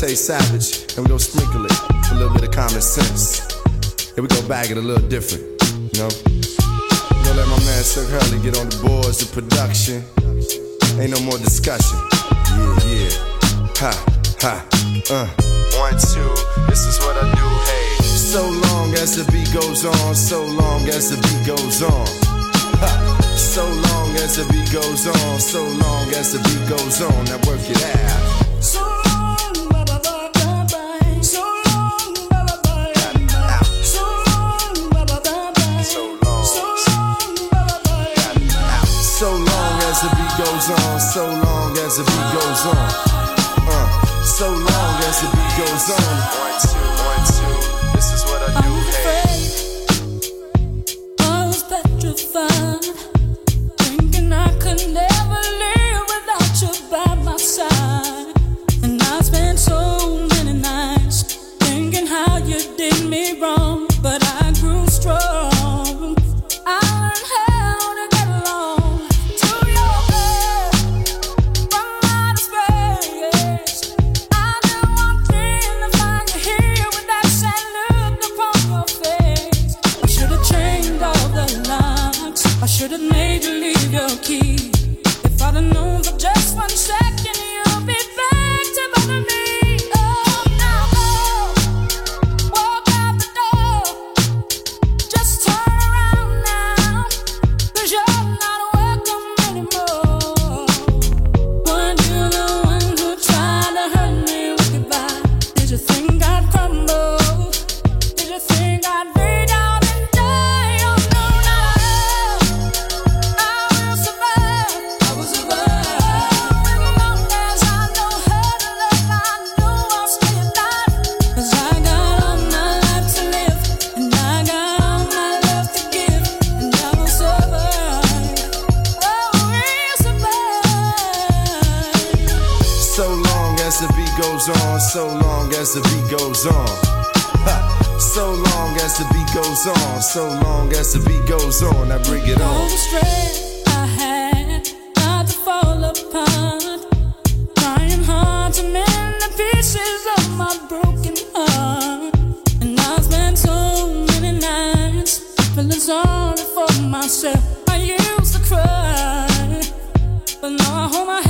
Chantay Savage, and we gonna sprinkle it with a little bit of common sense. And we gonna bag it a little different, you know? We gonna let my man Silk Hurley get on the boards, the production. Ain't no more discussion. Yeah, yeah. Ha, ha, uh. One, two, this is what I do, hey. So long as the beat goes on, so long as the beat goes on. Ha. So long as the beat goes on, so long as the beat goes on. Now work it out. Goes on, so long as the beat goes on. Uh, so long as the beat goes on. One two, one two. This is what I do. Hey. I was petrified. thinking I could never goes on. So long as the beat goes on, so long as the beat goes on. I bring it on. All the stress I had not to fall apart. Trying hard to mend the pieces of my broken heart. And I spent so many nights feeling sorry for myself. I used to cry, but now I hold my head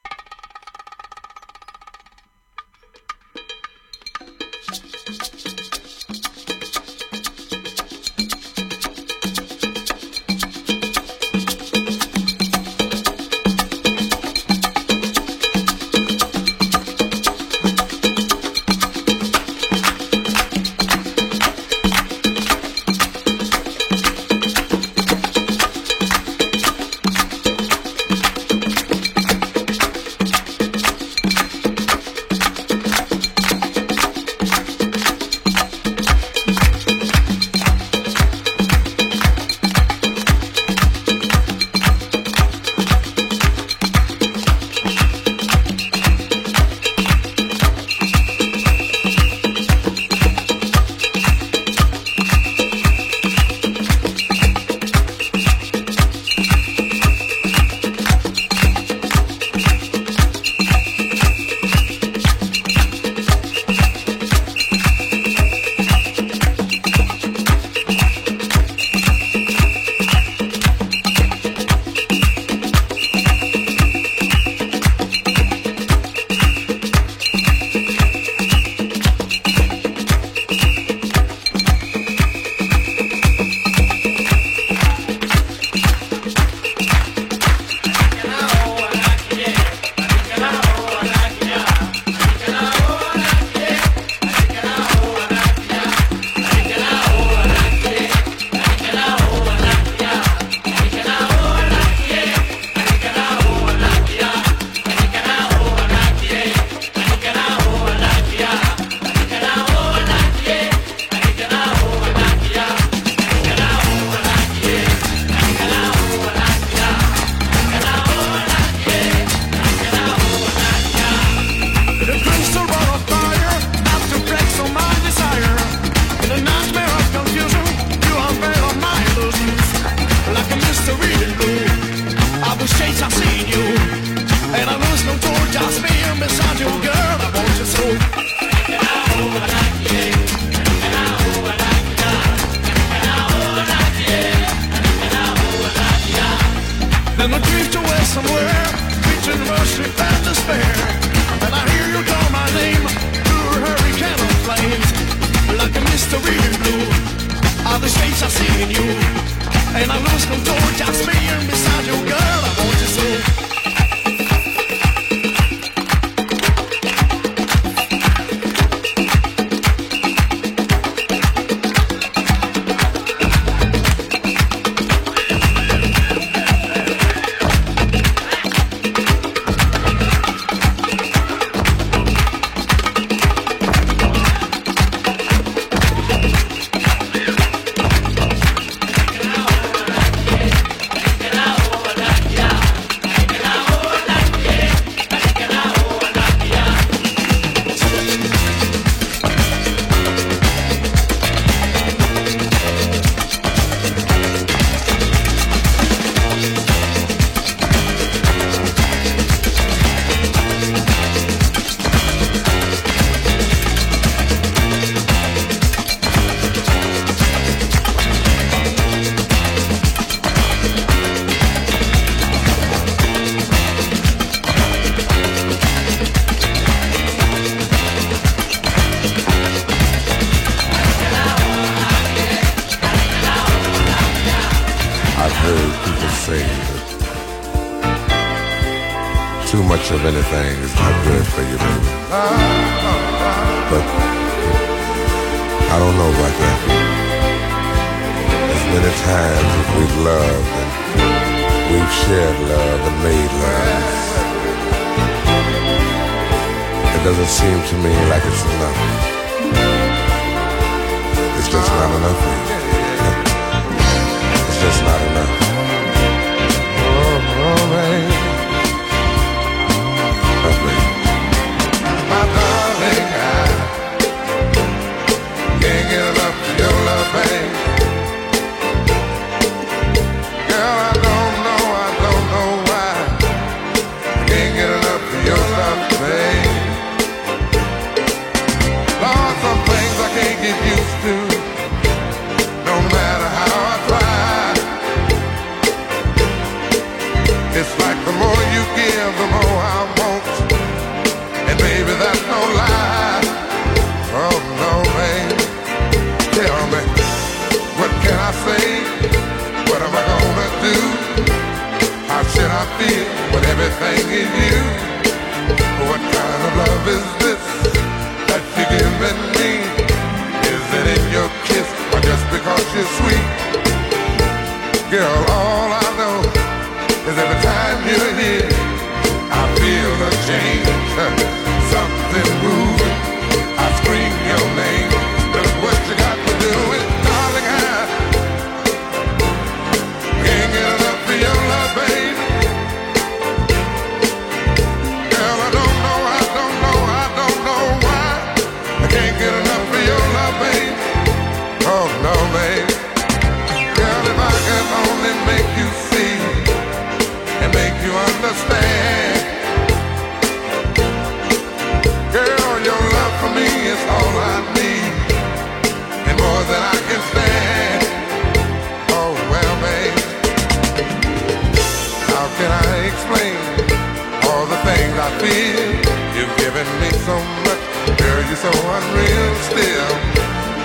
so unreal still.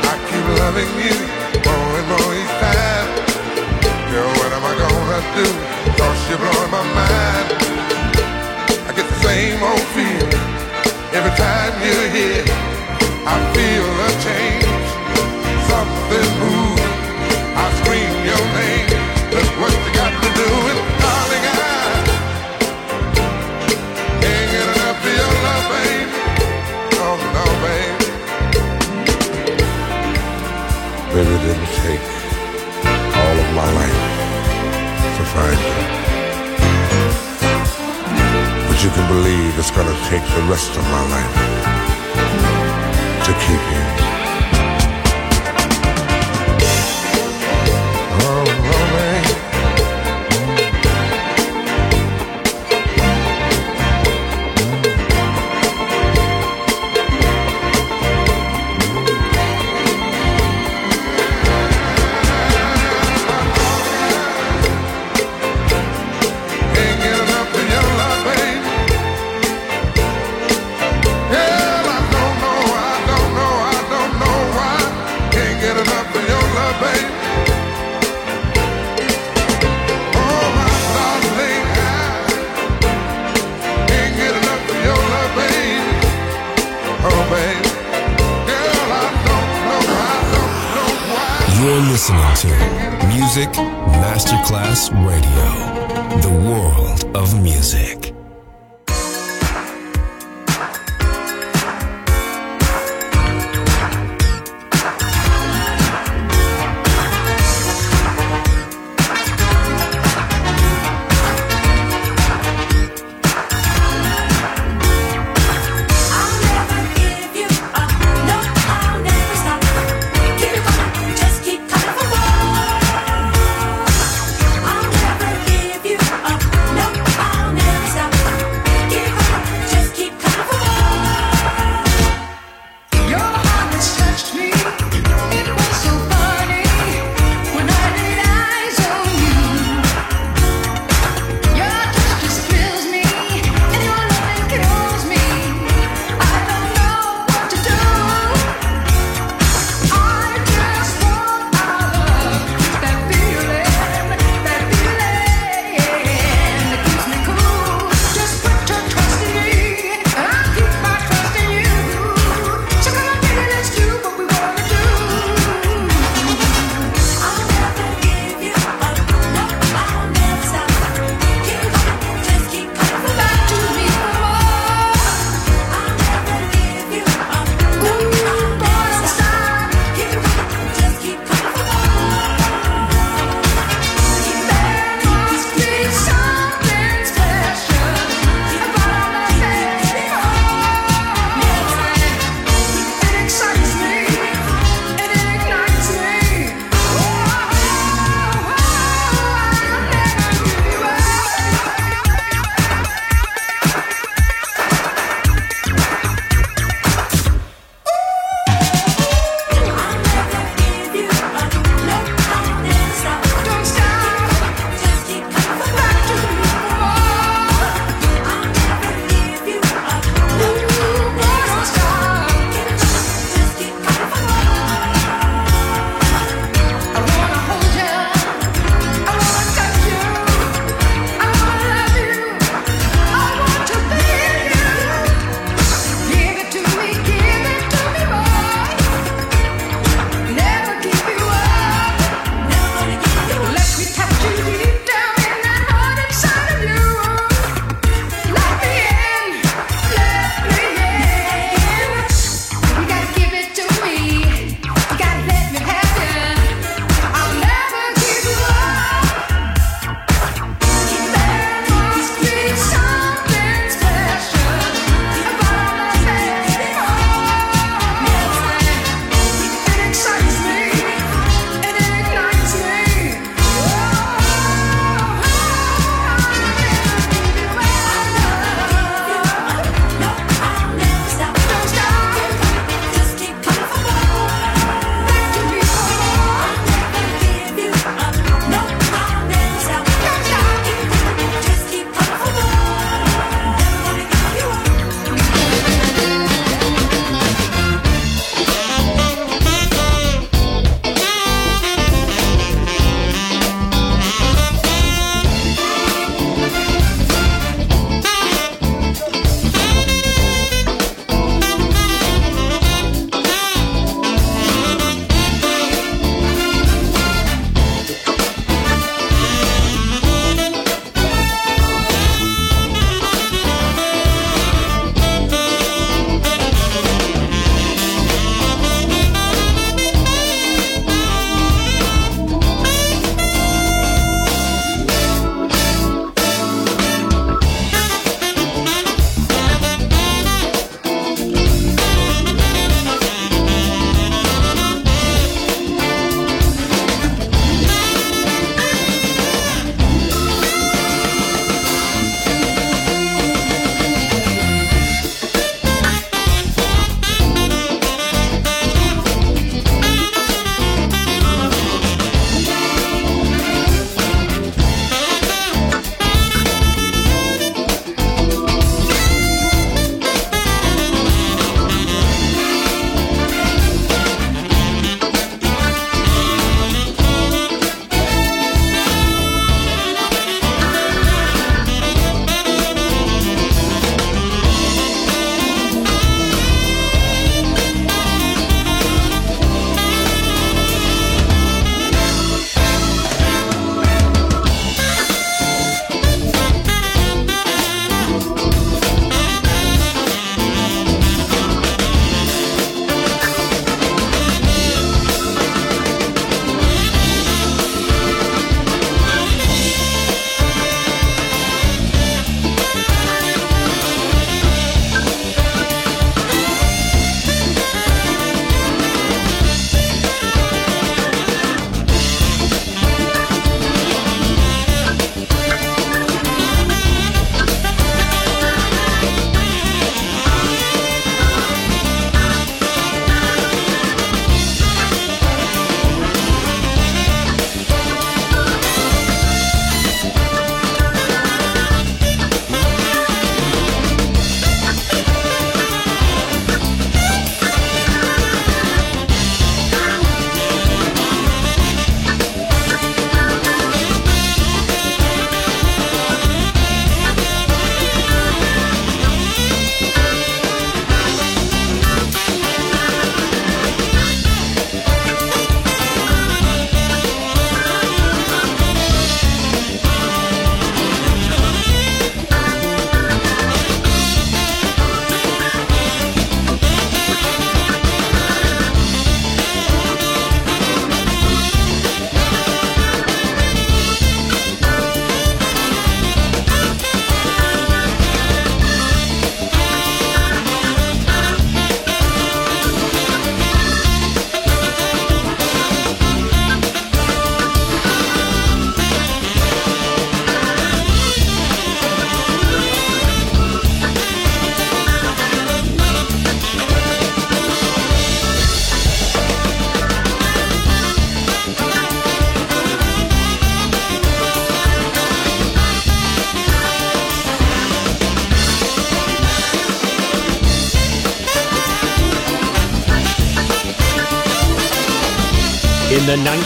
I keep loving you more and more each time. Girl, what am I gonna do? Cause you're blowing my mind. I get the same old feeling every time you're here. I feel a change, something moves. I scream your name. That's what you got to do. find you. But you can believe it's gonna take the rest of my life to keep you.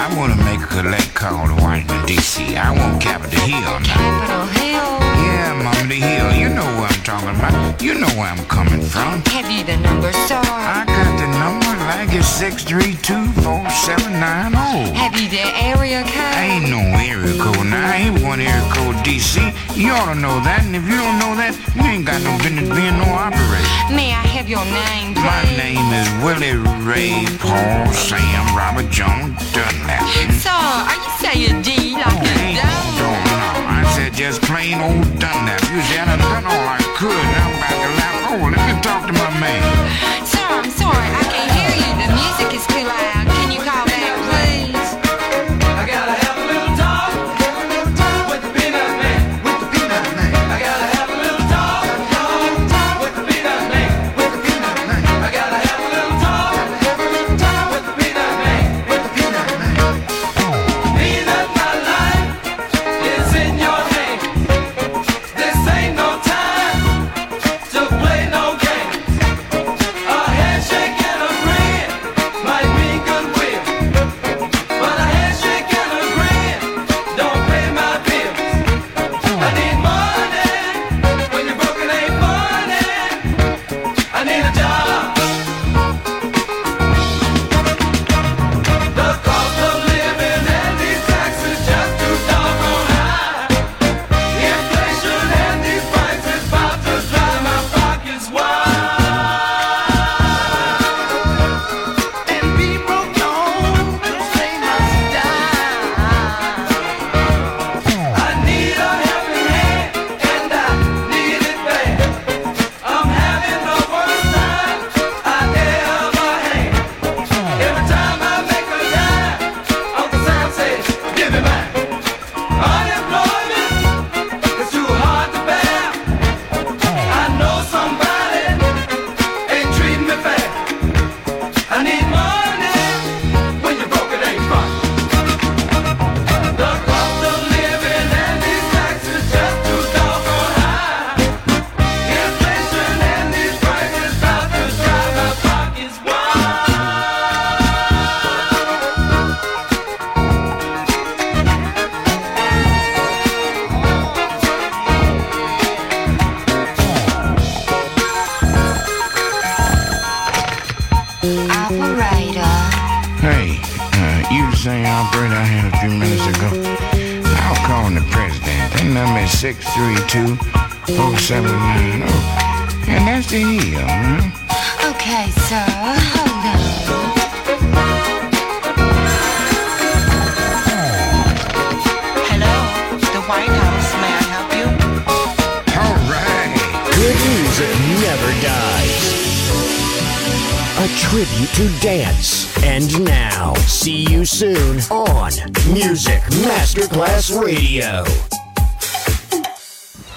I want to make a collect call to Washington, D.C. I want Capitol Hill now. Capitol Hill. Yeah, Mama, the Hill. You know what talking about. You know where I'm coming from. Have you the number, sir? I got the number like it's 6324790. Have you the area code? I ain't no area code now. I ain't one area code D.C. You ought to know that, and if you don't know that, you ain't got no business being no operator. May I have your name, please? My name is Willie Ray Paul Sam Robert Jones Dunlap. Sir, are you saying D like Ain't no, dome? no, I said just plain old Dunlap. You said I done done all I could. I'm about to laugh. Oh, let me talk to my man. Sir, I'm sorry, I can't hear you. The music is too loud. Can you call back,